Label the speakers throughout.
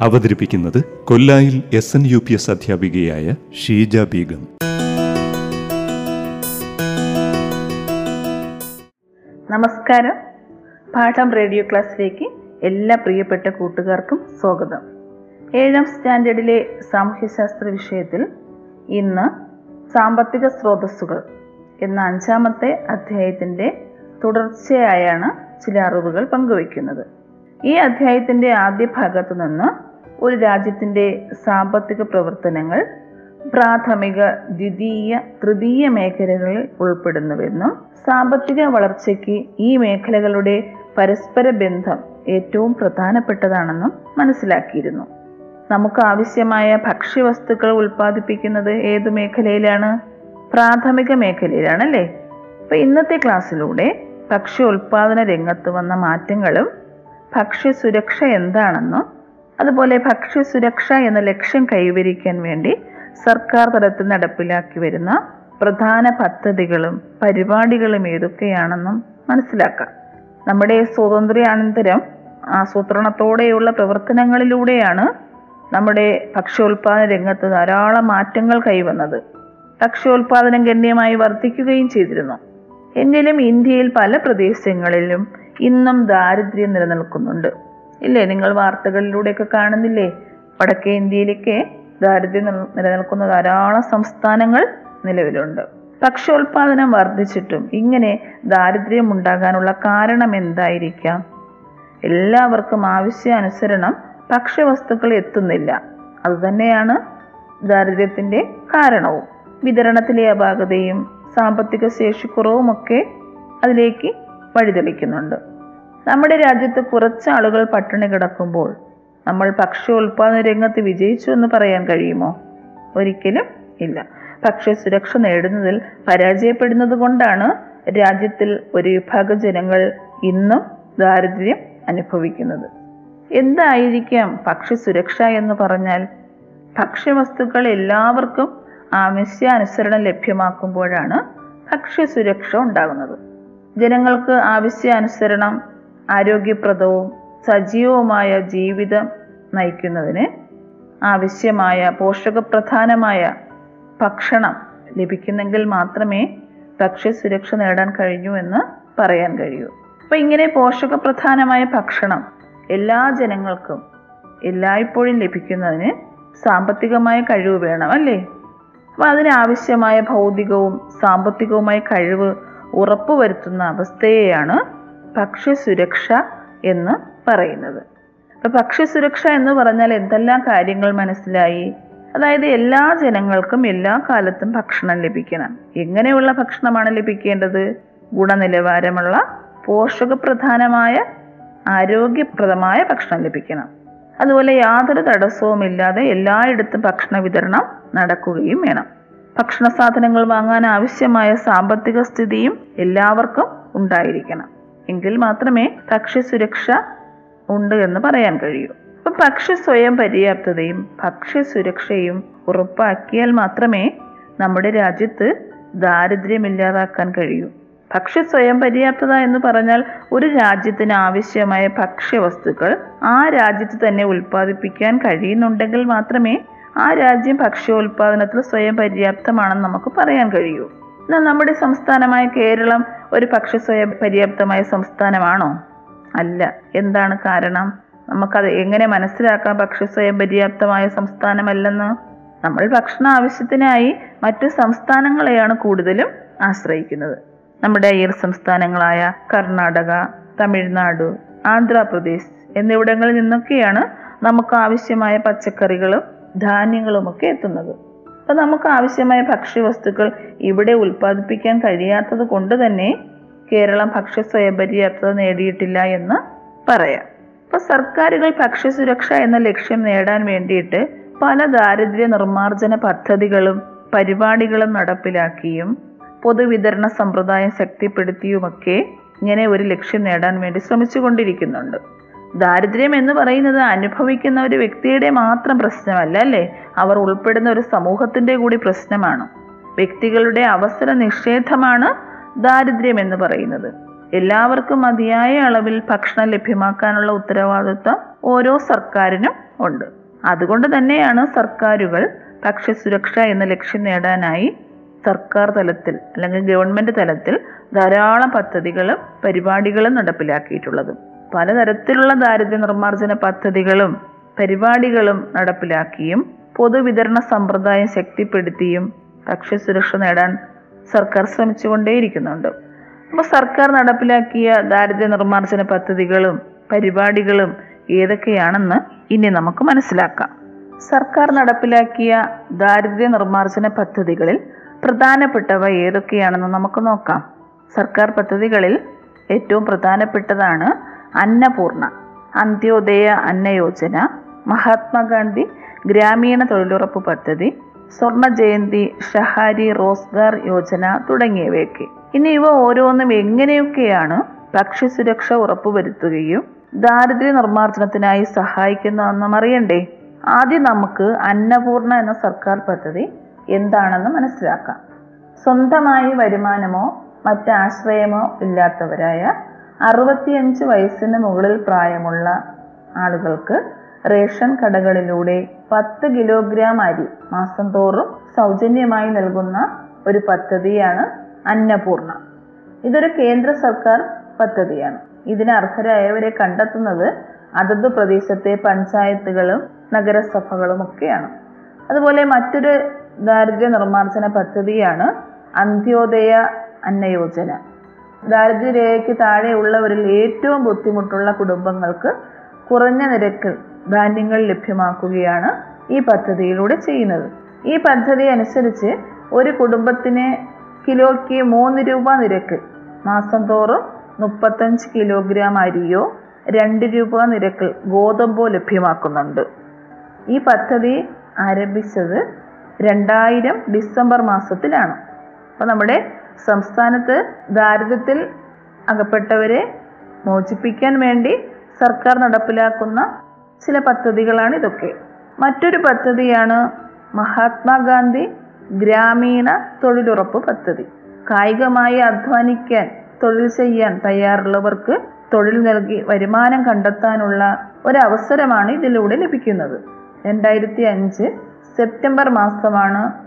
Speaker 1: അവതരിപ്പിക്കുന്നത് കൊല്ലായിൽ S N U P S അധ്യാപികയായ ഷീജ ബീഗം.
Speaker 2: നമസ്കാരം. പാഠം റേഡിയോ ക്ലാസ്സിലേക്ക് എല്ലാ പ്രിയപ്പെട്ട കൂട്ടുകാർക്കും സ്വാഗതം. ഏഴാം സ്റ്റാൻഡേർഡിലെ സാമൂഹ്യശാസ്ത്ര വിഷയത്തിൽ ഇന്ന് സാമ്പത്തിക സ്രോതസ്സുകൾ എന്ന അഞ്ചാമത്തെ അധ്യായത്തിന്റെ തുടർച്ചയായാണ് ചില അറിവുകൾ പങ്കുവയ്ക്കുന്നത്. ഈ അധ്യായത്തിന്റെ ആദ്യ ഭാഗത്തു നിന്ന് ഒരു രാജ്യത്തിന്റെ സാമ്പത്തിക പ്രവർത്തനങ്ങൾ പ്രാഥമിക ദ്വിതീയ തൃതീയ മേഖലകളിൽ ഉൾപ്പെടുന്നുവെന്നും സാമ്പത്തിക വളർച്ചയ്ക്ക് ഈ മേഖലകളുടെ പരസ്പര ബന്ധം ഏറ്റവും പ്രധാനപ്പെട്ടതാണെന്നും മനസ്സിലാക്കിയിരുന്നു. നമുക്ക് ആവശ്യമായ ഭക്ഷ്യവസ്തുക്കൾ ഉൽപ്പാദിപ്പിക്കുന്നത് ഏതു മേഖലയിലാണ്? പ്രാഥമിക മേഖലയിലാണ് അല്ലേ അപ്പം ഇന്നത്തെ ക്ലാസ്സിലൂടെ ഭക്ഷ്യ ഉൽപാദന രംഗത്ത് വന്ന മാറ്റങ്ങളും ഭക്ഷ്യസുരക്ഷ എന്താണെന്നും അതുപോലെ ഭക്ഷ്യസുരക്ഷ എന്ന ലക്ഷ്യം കൈവരിക്കാൻ വേണ്ടി സർക്കാർ തലത്തിൽ നടപ്പിലാക്കി വരുന്ന പ്രധാന പദ്ധതികളും പരിപാടികളും ഏതൊക്കെയാണെന്നും മനസ്സിലാക്കാം. നമ്മുടെ സ്വാതന്ത്ര്യാനന്തരം ആസൂത്രണത്തോടെയുള്ള പ്രവർത്തനങ്ങളിലൂടെയാണ് നമ്മുടെ ഭക്ഷ്യോൽപാദന രംഗത്ത് ധാരാളം മാറ്റങ്ങൾ കൈവന്നത്. ഭക്ഷ്യോൽപാദനം ഗണ്യമായി വർദ്ധിക്കുകയും ചെയ്തിരുന്നു. എങ്കിലും ഇന്ത്യയിൽ പല പ്രദേശങ്ങളിലും ഇന്നും ദാരിദ്ര്യം നിലനിൽക്കുന്നുണ്ട്. ഇല്ലേ? നിങ്ങൾ വാർത്തകളിലൂടെയൊക്കെ കാണുന്നില്ലേ? വടക്കേ ഇന്ത്യയിലൊക്കെ ദാരിദ്ര്യം നിലനിൽക്കുന്ന ധാരാളം സംസ്ഥാനങ്ങൾ നിലവിലുണ്ട്. ഭക്ഷ്യോൽപാദനം വർദ്ധിച്ചിട്ടും ഇങ്ങനെ ദാരിദ്ര്യം ഉണ്ടാകാനുള്ള കാരണം എന്തായിരിക്കാം? എല്ലാവർക്കും ആവശ്യാനുസരണം ഭക്ഷ്യവസ്തുക്കൾ എത്തുന്നില്ല. അതുതന്നെയാണ് ദാരിദ്ര്യത്തിന്റെ കാരണവും. വിതരണത്തിലെ അപാകതയും സാമ്പത്തിക ശേഷിക്കുറവുമൊക്കെ അതിലേക്ക് വഴിതെളിക്കുന്നുണ്ട്. നമ്മുടെ രാജ്യത്ത് കുറച്ച് ആളുകൾ പട്ടിണി കിടക്കുമ്പോൾ നമ്മൾ ഭക്ഷ്യോൽപാദന രംഗത്ത് വിജയിച്ചു എന്ന് പറയാൻ കഴിയുമോ? ഒരിക്കലും ഇല്ല. ഭക്ഷ്യസുരക്ഷ നേടുന്നതിൽ പരാജയപ്പെടുന്നത് കൊണ്ടാണ് രാജ്യത്തിൽ ഒരു വിഭാഗ ജനങ്ങൾ ഇന്നും ദാരിദ്ര്യം അനുഭവിക്കുന്നത്. എന്തായിരിക്കാം ഭക്ഷ്യസുരക്ഷ എന്ന് പറഞ്ഞാൽ? ഭക്ഷ്യവസ്തുക്കൾ എല്ലാവർക്കും ആവശ്യാനുസരണം ലഭ്യമാക്കുമ്പോഴാണ് ഭക്ഷ്യസുരക്ഷ ഉണ്ടാകുന്നത്. ജനങ്ങൾക്ക് ആവശ്യാനുസരണം ആരോഗ്യപ്രദവും സജീവവുമായ ജീവിതം നയിക്കുന്നതിന് ആവശ്യമായ പോഷകപ്രധാനമായ ഭക്ഷണം ലഭിക്കുന്നെങ്കിൽ മാത്രമേ ഭക്ഷ്യസുരക്ഷ നേടാൻ കഴിഞ്ഞൂ എന്ന് പറയാൻ കഴിയൂ. അപ്പം ഇങ്ങനെ പോഷകപ്രധാനമായ ഭക്ഷണം എല്ലാ ജനങ്ങൾക്കും എല്ലായ്പ്പോഴും ലഭിക്കുന്നതിന് സാമ്പത്തികമായ കഴിവ് വേണം അല്ലേ? അപ്പം അതിനാവശ്യമായ ഭൗതികവും സാമ്പത്തികവുമായ കഴിവ് ഉറപ്പുവരുത്തുന്ന അവസ്ഥയെയാണ് ഭക്ഷ്യസുരക്ഷ എന്ന് പറയുന്നത്. അപ്പൊ ഭക്ഷ്യസുരക്ഷ എന്ന് പറഞ്ഞാൽ എന്തെല്ലാം കാര്യങ്ങൾ മനസ്സിലായി? അതായത് എല്ലാ ജനങ്ങൾക്കും എല്ലാ കാലത്തും ഭക്ഷണം ലഭിക്കണം. എങ്ങനെയുള്ള ഭക്ഷണമാണ് ലഭിക്കേണ്ടത്? ഗുണനിലവാരമുള്ള പോഷകപ്രധാനമായ ആരോഗ്യപ്രദമായ ഭക്ഷണം ലഭിക്കണം. അതുപോലെ യാതൊരു തടസ്സവുമില്ലാതെ എല്ലായിടത്തും ഭക്ഷണ വിതരണം നടക്കുകയും വേണം. ഭക്ഷണ സാധനങ്ങൾ വാങ്ങാൻ ആവശ്യമായ സാമ്പത്തിക സ്ഥിതിയും എല്ലാവർക്കും ഉണ്ടായിരിക്കണം. എങ്കിൽ മാത്രമേ ഭക്ഷ്യസുരക്ഷ ഉണ്ട് എന്ന് പറയാൻ കഴിയൂ. അപ്പൊ ഭക്ഷ്യ സ്വയം പര്യാപ്തതയും ഭക്ഷ്യസുരക്ഷയും ഉറപ്പാക്കിയാൽ മാത്രമേ നമ്മുടെ രാജ്യത്ത് ദാരിദ്ര്യം ഇല്ലാതാക്കാൻ കഴിയൂ. ഭക്ഷ്യ സ്വയം പര്യാപ്തത എന്ന് പറഞ്ഞാൽ ഒരു രാജ്യത്തിന് ആവശ്യമായ ഭക്ഷ്യവസ്തുക്കൾ ആ രാജ്യത്ത് തന്നെ ഉൽപ്പാദിപ്പിക്കാൻ കഴിയുന്നുണ്ടെങ്കിൽ മാത്രമേ ആ രാജ്യം ഭക്ഷ്യോൽപാദനത്തിൽ സ്വയം പര്യാപ്തമാണെന്ന് നമുക്ക് പറയാൻ കഴിയൂ. എന്നാൽ നമ്മുടെ സംസ്ഥാനമായ കേരളം ഒരു പക്ഷി സ്വയം പര്യാപ്തമായ സംസ്ഥാനമാണോ? അല്ല. എന്താണ് കാരണം? നമുക്കത് എങ്ങനെ മനസ്സിലാക്കാം പക്ഷി സ്വയം പര്യാപ്തമായ സംസ്ഥാനമല്ലെന്ന്? നമ്മൾ ഭക്ഷണ ആവശ്യത്തിനായി മറ്റു സംസ്ഥാനങ്ങളെയാണ് കൂടുതലും ആശ്രയിക്കുന്നത്. നമ്മുടെ അയർ സംസ്ഥാനങ്ങളായ കർണാടക തമിഴ്നാട് ആന്ധ്രാപ്രദേശ് എന്നിവിടങ്ങളിൽ നിന്നൊക്കെയാണ് നമുക്ക് ആവശ്യമായ പച്ചക്കറികളും ധാന്യങ്ങളുമൊക്കെ എത്തുന്നത്. അപ്പം നമുക്ക് ആവശ്യമായ ഭക്ഷ്യവസ്തുക്കൾ ഇവിടെ ഉൽപ്പാദിപ്പിക്കാൻ കഴിയാത്തത് കൊണ്ട് തന്നെ കേരളം ഭക്ഷ്യ സ്വയംപര്യാപ്തത നേടിയിട്ടില്ല എന്ന് പറയാം. അപ്പോൾ സർക്കാരുകൾ ഭക്ഷ്യസുരക്ഷ എന്ന ലക്ഷ്യം നേടാൻ വേണ്ടിയിട്ട് പല ദാരിദ്ര്യ നിർമ്മാർജന പദ്ധതികളും പരിപാടികളും നടപ്പിലാക്കിയും പൊതുവിതരണ സമ്പ്രദായം ശക്തിപ്പെടുത്തിയുമൊക്കെ ഇങ്ങനെ ഒരു ലക്ഷ്യം നേടാൻ വേണ്ടി ശ്രമിച്ചുകൊണ്ടിരിക്കുന്നുണ്ട്. ദാരിദ്ര്യം എന്ന് പറയുന്നത് അനുഭവിക്കുന്ന ഒരു വ്യക്തിയുടെ മാത്രം പ്രശ്നമല്ല അല്ലേ? അവർ ഉൾപ്പെടുന്ന ഒരു സമൂഹത്തിന്റെ കൂടി പ്രശ്നമാണ്. വ്യക്തികളുടെ അവസര നിഷേധമാണ് ദാരിദ്ര്യം എന്ന് പറയുന്നത്. എല്ലാവർക്കും മതിയായ അളവിൽ ഭക്ഷണം ലഭ്യമാക്കാനുള്ള ഉത്തരവാദിത്വം ഓരോ സർക്കാരിനും ഉണ്ട്. അതുകൊണ്ട് തന്നെയാണ് സർക്കാരുകൾ ഭക്ഷ്യസുരക്ഷ എന്ന ലക്ഷ്യം നേടാനായി സർക്കാർ തലത്തിൽ അല്ലെങ്കിൽ ഗവൺമെന്റ് തലത്തിൽ ധാരാളം പദ്ധതികളും പരിപാടികളും നടപ്പിലാക്കിയിട്ടുള്ളത്. പലതരത്തിലുള്ള ദാരിദ്ര്യ നിർമ്മാർജന പദ്ധതികളും പരിപാടികളും നടപ്പിലാക്കിയും പൊതുവിതരണ സമ്പ്രദായം ശക്തിപ്പെടുത്തിയും ഭക്ഷ്യസുരക്ഷ നേടാൻ സർക്കാർ ശ്രമിച്ചുകൊണ്ടേയിരിക്കുന്നുണ്ട്. അപ്പോൾ സർക്കാർ നടപ്പിലാക്കിയ ദാരിദ്ര്യ നിർമ്മാർജന പദ്ധതികളും പരിപാടികളും ഏതൊക്കെയാണെന്ന് ഇനി നമുക്ക് മനസ്സിലാക്കാം. സർക്കാർ നടപ്പിലാക്കിയ ദാരിദ്ര്യ നിർമ്മാർജന പദ്ധതികളിൽ പ്രധാനപ്പെട്ടവ ഏതൊക്കെയാണെന്ന് നമുക്ക് നോക്കാം. സർക്കാർ പദ്ധതികളിൽ ഏറ്റവും പ്രധാനപ്പെട്ടതാണ് അന്നപൂർണ അന്ത്യോദയ അന്ന യോജന മഹാത്മാഗാന്ധി ഗ്രാമീണ തൊഴിലുറപ്പ് പദ്ധതി സ്വർണ ജയന്തി ഷഹാരി റോസ്ഗാർ യോജന തുടങ്ങിയവയൊക്കെ. ഇനി ഇവ ഓരോന്നും എങ്ങനെയൊക്കെയാണ് ഭക്ഷ്യസുരക്ഷ ഉറപ്പുവരുത്തുകയും ദാരിദ്ര്യ നിർമ്മാർജനത്തിനായി സഹായിക്കുന്നതെന്നും അറിയണ്ടേ? ആദ്യം നമുക്ക് അന്നപൂർണ എന്ന സർക്കാർ പദ്ധതി എന്താണെന്ന് മനസ്സിലാക്കാം. സ്വന്തമായി വരുമാനമോ മറ്റാശ്രയമോ ഇല്ലാത്തവരായ അറുപത്തിയഞ്ച് വയസ്സിന് മുകളിൽ പ്രായമുള്ള ആളുകൾക്ക് റേഷൻ കടകളിലൂടെ പത്ത് കിലോഗ്രാം അരി മാസം തോറും സൗജന്യമായി നൽകുന്ന ഒരു പദ്ധതിയാണ് അന്നപൂർണ. ഇതൊരു കേന്ദ്ര സർക്കാർ പദ്ധതിയാണ്. ഇതിന് അർഹരായവരെ കണ്ടെത്തുന്നത് അതത് പ്രദേശത്തെ പഞ്ചായത്തുകളും നഗരസഭകളും ഒക്കെയാണ്. അതുപോലെ മറ്റൊരു ദാരിദ്ര്യ നിർമ്മാർജന പദ്ധതിയാണ് അന്ത്യോദയ അന്നയോജന. ദാരിദ്ര്യരേഖയ്ക്ക് താഴെയുള്ളവരിൽ ഏറ്റവും ബുദ്ധിമുട്ടുള്ള കുടുംബങ്ങൾക്ക് കുറഞ്ഞ നിരക്കിൽ ധാന്യങ്ങൾ ലഭ്യമാക്കുകയാണ് ഈ പദ്ധതിയിലൂടെ ചെയ്യുന്നത്. ഈ പദ്ധതി അനുസരിച്ച് ഒരു കുടുംബത്തിന് കിലോയ്ക്ക് മൂന്ന് രൂപ നിരക്ക് മാസം തോറും മുപ്പത്തഞ്ച് കിലോഗ്രാം അരിയോ രണ്ട് രൂപ നിരക്കിൽ ഗോതമ്പോ ലഭ്യമാക്കുന്നുണ്ട്. ഈ പദ്ധതി ആരംഭിച്ചത് രണ്ടായിരം ഡിസംബർ മാസത്തിലാണ്. അപ്പോൾ നമ്മുടെ സംസ്ഥാനത്ത് ദാരിദ്ര്യത്തിൽ അകപ്പെട്ടവരെ മോചിപ്പിക്കാൻ വേണ്ടി സർക്കാർ നടപ്പിലാക്കുന്ന ചില പദ്ധതികളാണ് ഇതൊക്കെ. മറ്റൊരു പദ്ധതിയാണ് മഹാത്മാഗാന്ധി ഗ്രാമീണ തൊഴിലുറപ്പ് പദ്ധതി. കായികമായി അധ്വാനിക്കാൻ തൊഴിൽ ചെയ്യാൻ തയ്യാറുള്ളവർക്ക് തൊഴിൽ നൽകി വരുമാനം കണ്ടെത്താനുള്ള ഒരവസരമാണ് ഇതിലൂടെ ലഭിക്കുന്നത്. രണ്ടായിരത്തി അഞ്ച് സെപ്റ്റംബർ മാസമാണ്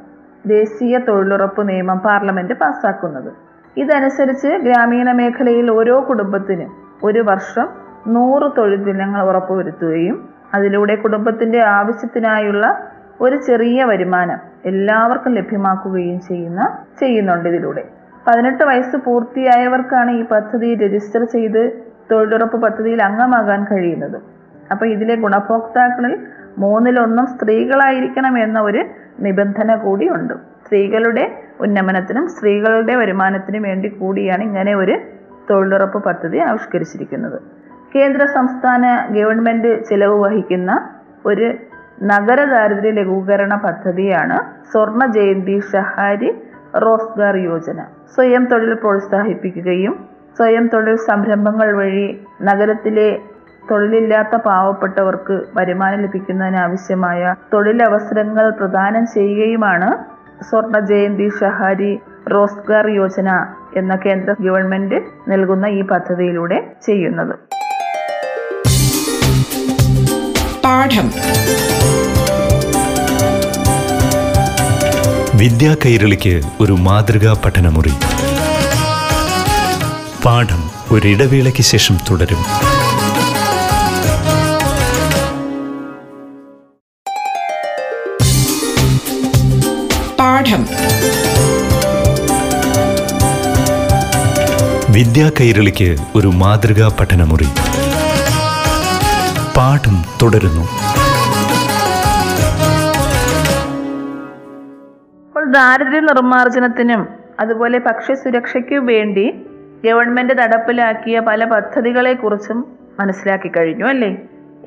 Speaker 2: ദേശീയ തൊഴിലുറപ്പ് നിയമം പാർലമെന്റ് പാസ്സാക്കുന്നത്. ഇതനുസരിച്ച് ഗ്രാമീണ മേഖലയിൽ ഓരോ കുടുംബത്തിനും ഒരു വർഷം നൂറ് തൊഴിൽ ദിനങ്ങൾ ഉറപ്പുവരുത്തുകയും അതിലൂടെ കുടുംബത്തിന്റെ ആവശ്യത്തിനായുള്ള ഒരു ചെറിയ വരുമാനം എല്ലാവർക്കും ലഭ്യമാക്കുകയും ചെയ്യുന്ന ചെയ്യുന്നുണ്ട് ഇതിലൂടെ. പതിനെട്ട് വയസ്സ് പൂർത്തിയായവർക്കാണ് ഈ പദ്ധതി രജിസ്റ്റർ ചെയ്ത് തൊഴിലുറപ്പ് പദ്ധതിയിൽ അംഗമാകാൻ കഴിയുന്നത്. അപ്പൊ ഇതിലെ ഗുണഭോക്താക്കളിൽ മൂന്നിലൊന്നും സ്ത്രീകളായിരിക്കണം എന്ന ഒരു നിബന്ധന കൂടിയുണ്ട്. സ്ത്രീകളുടെ ഉന്നമനത്തിനും സ്ത്രീകളുടെ വരുമാനത്തിനും വേണ്ടി കൂടിയാണ് ഇങ്ങനെ ഒരു തൊഴിലുറപ്പ് പദ്ധതി ആവിഷ്കരിച്ചിരിക്കുന്നത്. കേന്ദ്ര സംസ്ഥാന ഗവൺമെന്റ് ചെലവ് വഹിക്കുന്ന ഒരു നഗര ദാരിദ്ര്യ ലഘൂകരണ പദ്ധതിയാണ് സ്വർണ ജയന്തി ഷഹാരി റോസ്ഗാർ യോജന. സ്വയം തൊഴിൽ പ്രോത്സാഹിപ്പിക്കുകയും സ്വയം തൊഴിൽ സംരംഭങ്ങൾ വഴി നഗരത്തിലെ തൊഴിലില്ലാത്ത പാവപ്പെട്ടവർക്ക് വരുമാനം ലഭിക്കുന്നതിന് ആവശ്യമായ തൊഴിലവസരങ്ങൾ പ്രദാനം ചെയ്യുകയുമാണ് സ്വർണ ജയന്തി ഷഹാരി റോസ്ഗാർ യോജന എന്ന കേന്ദ്ര ഗവൺമെന്റ് നൽകുന്ന ഈ പദ്ധതിയിലൂടെ ചെയ്യുന്നത്.
Speaker 3: പാഠം.
Speaker 1: വിദ്യാ കൈരളിക്ക് ഒരു മാതൃകാ പഠനമുറി. പാഠം ഒരിടവേളയ്ക്ക് ശേഷം തുടരും.
Speaker 3: പാഠം
Speaker 1: വിദ്യാ കൈരളിക്ക് ഒരു മാതൃകാ പഠനമുറി. പാഠം തുടരുന്നു.
Speaker 2: അപ്പോൾ ദാരിദ്ര്യ നിർമ്മാർജനത്തിനും അതുപോലെ ഭക്ഷ്യസുരക്ഷയ്ക്കും വേണ്ടി ഗവൺമെന്റ് നടപ്പിലാക്കിയ പല പദ്ധതികളെക്കുറിച്ചും മനസ്സിലാക്കി കഴിഞ്ഞു അല്ലേ?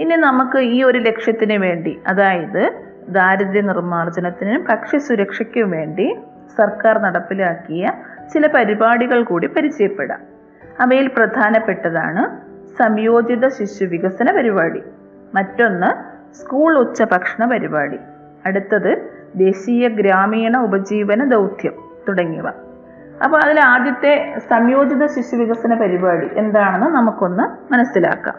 Speaker 2: ഇനി നമുക്ക് ഈ ഒരു ലക്ഷ്യത്തിന് വേണ്ടി അതായത് ദാരിദ്ര്യ നിർമ്മാർജനത്തിനും ഭക്ഷ്യ സുരക്ഷയ്ക്കും വേണ്ടി സർക്കാർ നടപ്പിലാക്കിയ ചില പരിപാടികൾ കൂടി പരിചയപ്പെടാം. അവയിൽ പ്രധാനപ്പെട്ടതാണ് സംയോജിത ശിശു വികസന പരിപാടി. മറ്റൊന്ന് സ്കൂൾ ഉച്ചഭക്ഷണ പരിപാടി. അടുത്തത് ദേശീയ ഗ്രാമീണ ഉപജീവന ദൗത്യം തുടങ്ങിയവ. അപ്പോൾ അതിൽ ആദ്യത്തെ സംയോജിത ശിശു വികസന പരിപാടി എന്താണെന്ന് നമുക്കൊന്ന് മനസ്സിലാക്കാം.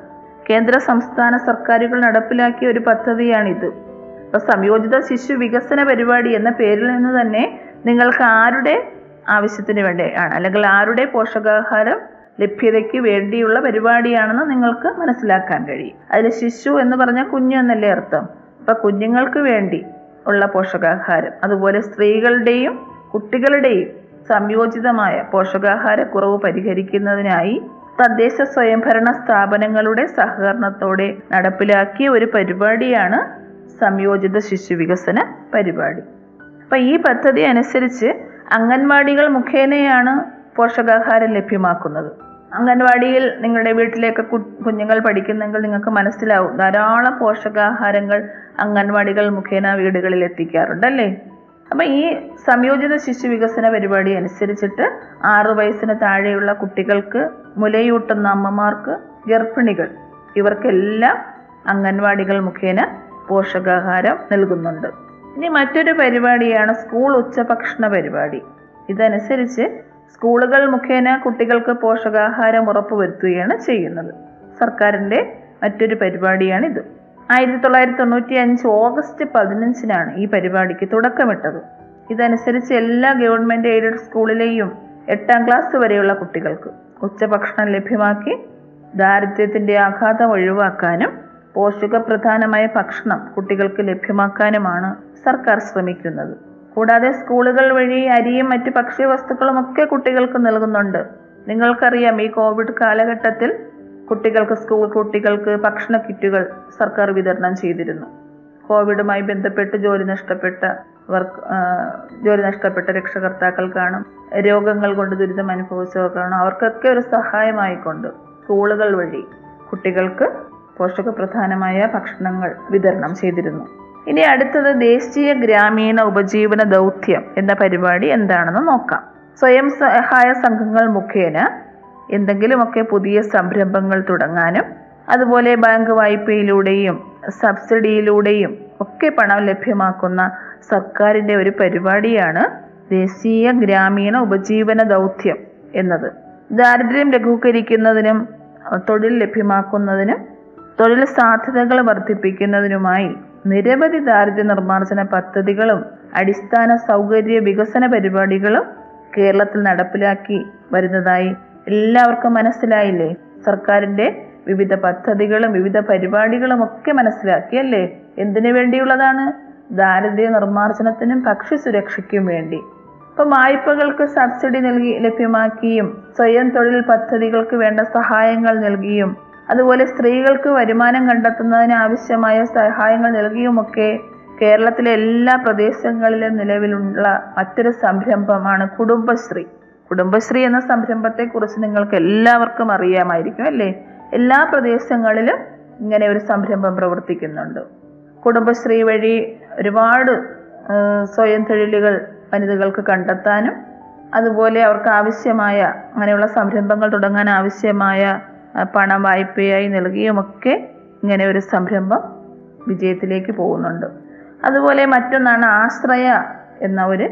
Speaker 2: കേന്ദ്ര സംസ്ഥാന സർക്കാരുകൾ നടപ്പിലാക്കിയ ഒരു പദ്ധതിയാണിത്. അപ്പോൾ സംയോജിത ശിശു വികസന പരിപാടി എന്ന പേരിൽ നിന്ന് തന്നെ നിങ്ങൾക്ക് ആരുടെ ആവശ്യത്തിന് വേണ്ടി ആണ്? അല്ലെങ്കിൽ ആരുടെ പോഷകാഹാരം ലഭ്യതയ്ക്ക് വേണ്ടിയുള്ള പരിപാടിയാണെന്ന് നിങ്ങൾക്ക് മനസ്സിലാക്കാൻ കഴിയും. അതിൽ ശിശു എന്ന് പറഞ്ഞാൽ കുഞ്ഞു എന്നല്ലേ അർത്ഥം. അപ്പം കുഞ്ഞുങ്ങൾക്ക് വേണ്ടി ഉള്ള പോഷകാഹാരം അതുപോലെ സ്ത്രീകളുടെയും കുട്ടികളുടെയും സംയോജിതമായ പോഷകാഹാരക്കുറവ് പരിഹരിക്കുന്നതിനായി തദ്ദേശ സ്വയംഭരണ സ്ഥാപനങ്ങളുടെ സഹകരണത്തോടെ നടപ്പിലാക്കിയ ഒരു പരിപാടിയാണ് സംയോജിത ശിശു വികസന പരിപാടി. അപ്പം ഈ പദ്ധതി അനുസരിച്ച് അംഗൻവാടികൾ മുഖേനയാണ് പോഷകാഹാരം ലഭ്യമാക്കുന്നത്. അംഗൻവാടിയിൽ നിങ്ങളുടെ വീട്ടിലേക്ക് കുഞ്ഞുങ്ങൾ പഠിക്കുന്നെങ്കിൽ നിങ്ങൾക്ക് മനസ്സിലാവും. ധാരാളം പോഷകാഹാരങ്ങൾ അംഗൻവാടികൾ മുഖേന വീടുകളിൽ എത്തിക്കാറുണ്ട് അല്ലേ അപ്പം ഈ സംയോജിത ശിശു വികസന പരിപാടി അനുസരിച്ചിട്ട് ആറു വയസ്സിന് താഴെയുള്ള കുട്ടികൾക്ക് മുലയൂട്ടുന്ന അമ്മമാർക്ക് ഗർഭിണികൾ. ഇവർക്കെല്ലാം അംഗൻവാടികൾ മുഖേന പോഷകാഹാരം നൽകുന്നുണ്ട്. ഇനി മറ്റൊരു പരിപാടിയാണ് സ്കൂൾ ഉച്ചഭക്ഷണ പരിപാടി. ഇതനുസരിച്ച് സ്കൂളുകൾ മുഖേന കുട്ടികൾക്ക് പോഷകാഹാരം ഉറപ്പുവരുത്തുകയാണ് ചെയ്യുന്നത്. സർക്കാരിന്റെ മറ്റൊരു പരിപാടിയാണിത്. ആയിരത്തി തൊള്ളായിരത്തി തൊണ്ണൂറ്റി അഞ്ച് ഓഗസ്റ്റ് പതിനഞ്ചിനാണ് ഈ പരിപാടിക്ക് തുടക്കമിട്ടത്. ഇതനുസരിച്ച് എല്ലാ ഗവൺമെന്റ് എയ്ഡഡ് സ്കൂളിലെയും എട്ടാം ക്ലാസ് വരെയുള്ള കുട്ടികൾക്ക് ഉച്ചഭക്ഷണം ലഭ്യമാക്കി ദാരിദ്ര്യത്തിന്റെ ആഘാതം ഒഴിവാക്കാനും പോഷകപ്രധാനമായ ഭക്ഷണം കുട്ടികൾക്ക് ലഭ്യമാക്കാനുമാണ് സർക്കാർ ശ്രമിക്കുന്നത്. കൂടാതെ സ്കൂളുകൾ വഴി അരിയും മറ്റ് ഭക്ഷ്യവസ്തുക്കളും ഒക്കെ കുട്ടികൾക്ക് നൽകുന്നുണ്ട്. നിങ്ങൾക്കറിയാം ഈ കോവിഡ് കാലഘട്ടത്തിൽ കുട്ടികൾക്ക് സ്കൂൾ കുട്ടികൾക്ക് ഭക്ഷണ കിറ്റുകൾ സർക്കാർ വിതരണം ചെയ്തിരുന്നു. കോവിഡുമായി ബന്ധപ്പെട്ട് ജോലി നഷ്ടപ്പെട്ട വർക്ക് ജോലി നഷ്ടപ്പെട്ട രക്ഷകർത്താക്കൾ കാണും രോഗങ്ങൾ കൊണ്ട് ദുരിതം അനുഭവിച്ചവർ കാണും. അവർക്കൊക്കെ ഒരു സഹായമായിക്കൊണ്ട് സ്കൂളുകൾ വഴി കുട്ടികൾക്ക് പോഷകപ്രധാനമായ ഭക്ഷണങ്ങൾ വിതരണം ചെയ്തിരുന്നു. ഇനി അടുത്തത് ദേശീയ ഗ്രാമീണ ഉപജീവന ദൗത്യം എന്ന പരിപാടി എന്താണെന്ന് നോക്കാം. സ്വയം സഹായ സംഘങ്ങൾ മുഖേന എന്തെങ്കിലുമൊക്കെ പുതിയ സംരംഭങ്ങൾ തുടങ്ങാനും അതുപോലെ ബാങ്ക് വായ്പയിലൂടെയും സബ്സിഡിയിലൂടെയും ഒക്കെ പണം ലഭ്യമാക്കുന്ന സർക്കാരിന്റെ ഒരു പരിപാടിയാണ് ദേശീയ ഗ്രാമീണ ഉപജീവന ദൗത്യം എന്നത്. ദാരിദ്ര്യം ലഘൂകരിക്കുന്നതിനും തൊഴിൽ ലഭ്യമാക്കുന്നതിനും തൊഴിൽ സാധ്യതകൾ വർദ്ധിപ്പിക്കുന്നതിനുമായി നിരവധി ദാരിദ്ര്യ നിർമ്മാർജന പദ്ധതികളും അടിസ്ഥാന സൗകര്യ വികസന പരിപാടികളും കേരളത്തിൽ നടപ്പിലാക്കി വരുന്നതായി എല്ലാവർക്കും മനസ്സിലായില്ലേ? സർക്കാരിന്റെ വിവിധ പദ്ധതികളും വിവിധ പരിപാടികളും ഒക്കെ മനസ്സിലാക്കിയല്ലേ? എന്തിനു വേണ്ടിയുള്ളതാണ്? ദാരിദ്ര്യ നിർമ്മാർജനത്തിനും ഭക്ഷ്യസുരക്ഷയ്ക്കും വേണ്ടി. ഇപ്പം വായ്പകൾക്ക് സബ്സിഡി നൽകി ലഭ്യമാക്കിയും സ്വയം തൊഴിൽ പദ്ധതികൾക്ക് വേണ്ട സഹായങ്ങൾ നൽകിയും അതുപോലെ സ്ത്രീകൾക്ക് വരുമാനം കണ്ടെത്തുന്നതിന് ആവശ്യമായ സഹായങ്ങൾ നൽകിയുമൊക്കെ കേരളത്തിലെ എല്ലാ പ്രദേശങ്ങളിലും നിലവിലുള്ള മറ്റൊരു സംരംഭമാണ് കുടുംബശ്രീ. കുടുംബശ്രീ എന്ന സംരംഭത്തെക്കുറിച്ച് നിങ്ങൾക്ക് എല്ലാവർക്കും അറിയാമായിരിക്കും അല്ലേ? എല്ലാ പ്രദേശങ്ങളിലും ഇങ്ങനെ ഒരു സംരംഭം പ്രവർത്തിക്കുന്നുണ്ട്. കുടുംബശ്രീ വഴി ഒരുപാട് സ്വയം തൊഴിലുകൾ വനിതകൾക്ക് കണ്ടെത്താനും അതുപോലെ അവർക്ക് ആവശ്യമായ അങ്ങനെയുള്ള സംരംഭങ്ങൾ തുടങ്ങാൻ ആവശ്യമായ പണം വായ്പയായി നൽകിയുമൊക്കെ ഇങ്ങനെ ഒരു സംരംഭം വിജയത്തിലേക്ക് പോകുന്നുണ്ട്. അതുപോലെ മറ്റൊന്നാണ് ആശ്രയ എന്ന ഒരു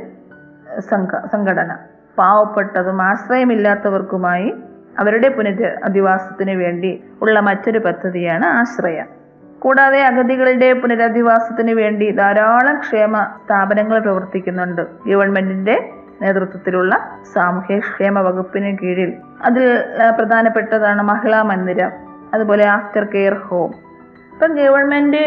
Speaker 2: സംഘ സംഘടന. പാവപ്പെട്ടതും ആശ്രയമില്ലാത്തവർക്കുമായി അവരുടെ പുനരധിവാസത്തിന് വേണ്ടി ഉള്ള മറ്റൊരു പദ്ധതിയാണ് ആശ്രയ. കൂടാതെ അഗതികളുടെ പുനരധിവാസത്തിന് വേണ്ടി ധാരാളം ക്ഷേമ സ്ഥാപനങ്ങൾ പ്രവർത്തിക്കുന്നുണ്ട്. ഗവൺമെന്റിന്റെ നേതൃത്വത്തിലുള്ള സാമൂഹ്യ ക്ഷേമ വകുപ്പിന് കീഴിൽ. അതിൽ പ്രധാനപ്പെട്ടതാണ് മഹിളാ മന്ദിരം അതുപോലെ ആഫ്റ്റർ കെയർ ഹോം ഇപ്പം ഗവൺമെന്റ്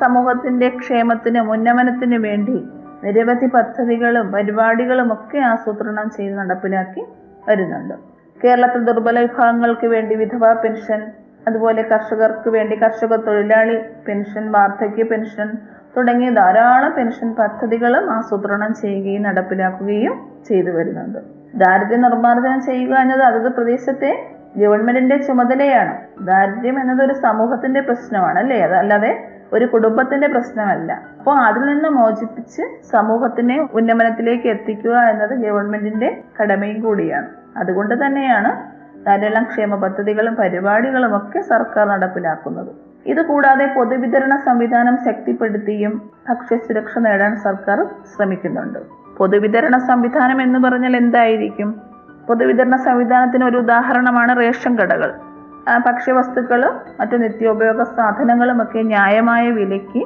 Speaker 2: സമൂഹത്തിന്റെ ക്ഷേമത്തിനും ഉന്നമനത്തിനു വേണ്ടി നിരവധി പദ്ധതികളും പരിപാടികളും ഒക്കെ ആസൂത്രണം ചെയ്ത് നടപ്പിലാക്കി വരുന്നുണ്ട്. കേരളത്തിൽ ദുർബല വിഭാഗങ്ങൾക്ക് വേണ്ടി വിധവാ പെൻഷൻ അതുപോലെ കർഷകർക്ക് വേണ്ടി കർഷക തൊഴിലാളി പെൻഷൻ വാർദ്ധക്യ പെൻഷൻ തുടങ്ങിയ ധാരാളം പെൻഷൻ പദ്ധതികളും ആസൂത്രണം ചെയ്യുകയും നടപ്പിലാക്കുകയും ചെയ്തു വരുന്നുണ്ട്. ദാരിദ്ര്യ നിർമ്മാർജനം ചെയ്യുക എന്നത് അതത് പ്രദേശത്തെ ഗവൺമെന്റിന്റെ ചുമതലയാണ്. ദാരിദ്ര്യം എന്നത് ഒരു സമൂഹത്തിന്റെ പ്രശ്നമാണ് അല്ലേ? അതല്ലാതെ ഒരു കുടുംബത്തിന്റെ പ്രശ്നമല്ല. അപ്പോൾ അതിൽ നിന്ന് മോചിപ്പിച്ച് സമൂഹത്തിനെ ഉന്നമനത്തിലേക്ക് എത്തിക്കുക എന്നത് ഗവൺമെന്റിന്റെ കടമയും കൂടിയാണ്. അതുകൊണ്ട് തന്നെയാണ് ധാരാളം ക്ഷേമ പദ്ധതികളും പരിപാടികളും ഒക്കെ സർക്കാർ നടപ്പിലാക്കുന്നത്. ഇതുകൂടാതെ പൊതുവിതരണ സംവിധാനം ശക്തിപ്പെടുത്തിയും ഭക്ഷ്യസുരക്ഷ നേടാൻ സർക്കാർ ശ്രമിക്കുന്നുണ്ട്. പൊതുവിതരണ സംവിധാനം എന്ന് പറഞ്ഞാൽ എന്തായിരിക്കും? പൊതുവിതരണ സംവിധാനത്തിന് ഒരു ഉദാഹരണമാണ് റേഷൻ കടകൾ. ഭക്ഷ്യവസ്തുക്കളും മറ്റു നിത്യോപയോഗ സാധനങ്ങളും ഒക്കെ ന്യായമായ വിലയ്ക്ക്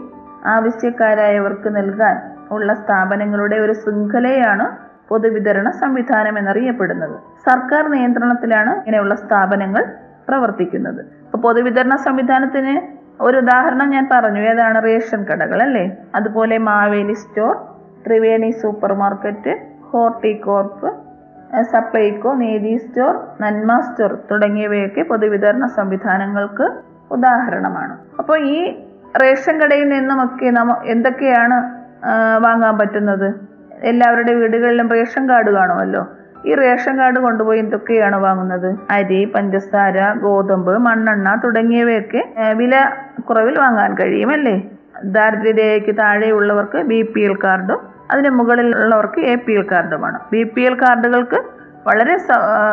Speaker 2: ആവശ്യക്കാരായവർക്ക് നൽകാൻ ഉള്ള സ്ഥാപനങ്ങളുടെ ഒരു ശൃംഖലയാണ് പൊതുവിതരണ സംവിധാനം എന്നറിയപ്പെടുന്നത്. സർക്കാർ നിയന്ത്രണത്തിലാണ് ഇങ്ങനെയുള്ള സ്ഥാപനങ്ങൾ പ്രവർത്തിക്കുന്നത്. ഇപ്പൊ പൊതുവിതരണ സംവിധാനത്തിന് ഒരു ഉദാഹരണം ഞാൻ പറഞ്ഞു. ഏതാണ്? റേഷൻ കടകൾ അല്ലേ? അതുപോലെ Maveli store Triveni super market Horticorp Supplyco Neethi store Nanma store തുടങ്ങിയവയൊക്കെ പൊതുവിതരണ സംവിധാനങ്ങൾക്ക് ഉദാഹരണമാണ്. അപ്പോൾ ഈ റേഷൻ കടയിൽ നിന്നുമൊക്കെ നമ്മ എന്തൊക്കെയാണ് വാങ്ങാൻ പറ്റുന്നത്? എല്ലാവരുടെ വീടുകളിലും റേഷൻ കാർഡ് കാണുമല്ലോ. ഈ റേഷൻ കാർഡ് കൊണ്ടുപോയി എന്തൊക്കെയാണ് വാങ്ങുന്നത്? അരി പഞ്ചസാര ഗോതമ്പ് മണ്ണെണ്ണ തുടങ്ങിയവയൊക്കെ വില കുറവിൽ വാങ്ങാൻ കഴിയുമല്ലേ? ദാരിദ്ര്യരേഖയ്ക്ക് താഴെയുള്ളവർക്ക് ബി പി എൽ കാർഡും അതിന് മുകളിലുള്ളവർക്ക് എ പി എൽ കാർഡുമാണ്. ബി പി എൽ കാർഡുകൾക്ക് വളരെ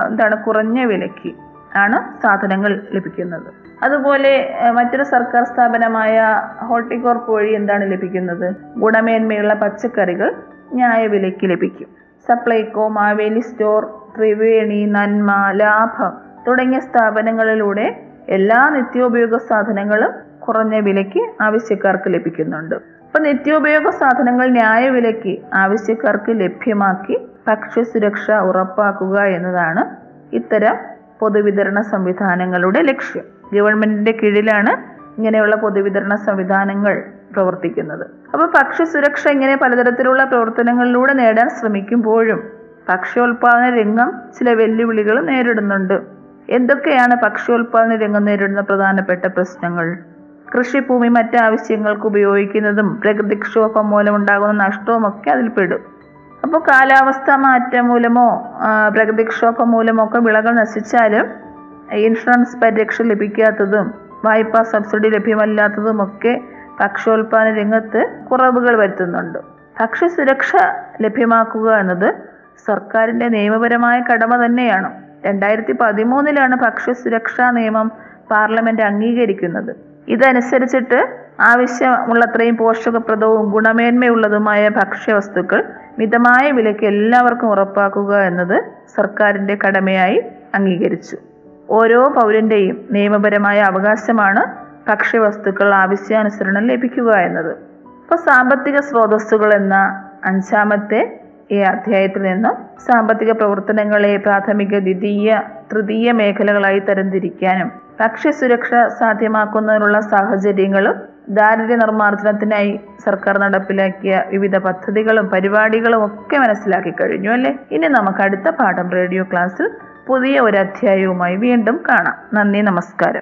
Speaker 2: എന്താണ് കുറഞ്ഞ വിലയ്ക്ക് ആണ് സാധനങ്ങൾ ലഭിക്കുന്നത്. അതുപോലെ മറ്റൊരു സർക്കാർ സ്ഥാപനമായ ഹോർട്ടികോർപ്പ് വഴി എന്താണ് ലഭിക്കുന്നത്? ഗുണമേന്മയുള്ള പച്ചക്കറികൾ ന്യായവിലയ്ക്ക് ലഭിക്കും. സപ്ലൈകോ മാവേലി സ്റ്റോർ ത്രിവേണി നന്മ ലാഭം തുടങ്ങിയ സ്ഥാപനങ്ങളിലൂടെ എല്ലാ നിത്യോപയോഗ സാധനങ്ങളും കുറഞ്ഞ വിലയ്ക്ക് ആവശ്യക്കാർക്ക് ലഭിക്കുന്നുണ്ട്. അപ്പൊ നിത്യോപയോഗ സാധനങ്ങൾ ന്യായവിലയ്ക്ക് ആവശ്യക്കാർക്ക് ലഭ്യമാക്കി ഭക്ഷ്യസുരക്ഷ ഉറപ്പാക്കുക എന്നതാണ് ഇത്തരം പൊതുവിതരണ സംവിധാനങ്ങളുടെ ലക്ഷ്യം. ഗവൺമെന്റിന്റെ കീഴിലാണ് ഇങ്ങനെയുള്ള പൊതുവിതരണ സംവിധാനങ്ങൾ പ്രവർത്തിക്കുന്നത്. അപ്പോൾ ഭക്ഷ്യസുരക്ഷ ഇങ്ങനെ പലതരത്തിലുള്ള പ്രവർത്തനങ്ങളിലൂടെ നേടാൻ ശ്രമിക്കുമ്പോഴും ഭക്ഷ്യോൽപാദന രംഗം ചില വെല്ലുവിളികൾ നേരിടുന്നുണ്ട്. എന്തൊക്കെയാണ് ഭക്ഷ്യോൽപാദന രംഗം നേരിടുന്ന പ്രധാനപ്പെട്ട പ്രശ്നങ്ങൾ? കൃഷിഭൂമി മറ്റ് ആവശ്യങ്ങൾക്ക് ഉപയോഗിക്കുന്നതും പ്രകൃതിക്ഷോഭം മൂലമുണ്ടാകുന്ന നഷ്ടവും ഒക്കെ അതിൽപ്പെടും. അപ്പോൾ കാലാവസ്ഥ മാറ്റം മൂലമോ പ്രകൃതിക്ഷോഭം മൂലമോ ഒക്കെ വിളകൾ നശിച്ചാലും ഇൻഷുറൻസ് പരിരക്ഷ ലഭിക്കാത്തതും വായ്പാ സബ്സിഡി ലഭ്യമല്ലാത്തതും ഒക്കെ ഭക്ഷ്യോൽപാദന രംഗത്ത് കുറവുകൾ വരുത്തുന്നുണ്ട്. ഭക്ഷ്യസുരക്ഷ ലഭ്യമാക്കുക എന്നത് സർക്കാരിന്റെ നിയമപരമായ കടമ തന്നെയാണ്. രണ്ടായിരത്തി പതിമൂന്നിലാണ് ഭക്ഷ്യസുരക്ഷാ നിയമം പാർലമെന്റ് അംഗീകരിക്കുന്നത്. ഇതനുസരിച്ചിട്ട് ആവശ്യമുള്ളത്രയും പോഷകപ്രദവും ഗുണമേന്മയുള്ളതുമായ ഭക്ഷ്യവസ്തുക്കൾ മിതമായ വിലയ്ക്ക് എല്ലാവർക്കും ഉറപ്പാക്കുക എന്നത് സർക്കാരിന്റെ കടമയായി അംഗീകരിച്ചു. ഓരോ പൗരന്റെയും നിയമപരമായ അവകാശമാണ് ഭക്ഷ്യവസ്തുക്കൾ ആവശ്യാനുസരണം ലഭിക്കുക എന്നത്. ഇപ്പോൾ സാമ്പത്തിക സ്രോതസ്സുകൾ എന്ന അഞ്ചാമത്തെ ഈ അധ്യായത്തിൽ നിന്നും സാമ്പത്തിക പ്രവർത്തനങ്ങളെ പ്രാഥമിക ദ്വിതീയ തൃതീയ മേഖലകളായി തരംതിരിക്കാനും ഭക്ഷ്യസുരക്ഷ സാധ്യമാക്കുന്നതിനുള്ള സാഹചര്യങ്ങളും ദാരിദ്ര്യ നിർമ്മാർജനത്തിനായി സർക്കാർ നടപ്പിലാക്കിയ വിവിധ പദ്ധതികളും പരിപാടികളും ഒക്കെ മനസ്സിലാക്കി കഴിഞ്ഞു അല്ലേ? ഇനി നമുക്ക് അടുത്ത പാഠം റേഡിയോ ക്ലാസ്സിൽ പുതിയ ഒരു അധ്യായവുമായി വീണ്ടും കാണാം. നന്ദി നമസ്കാരം.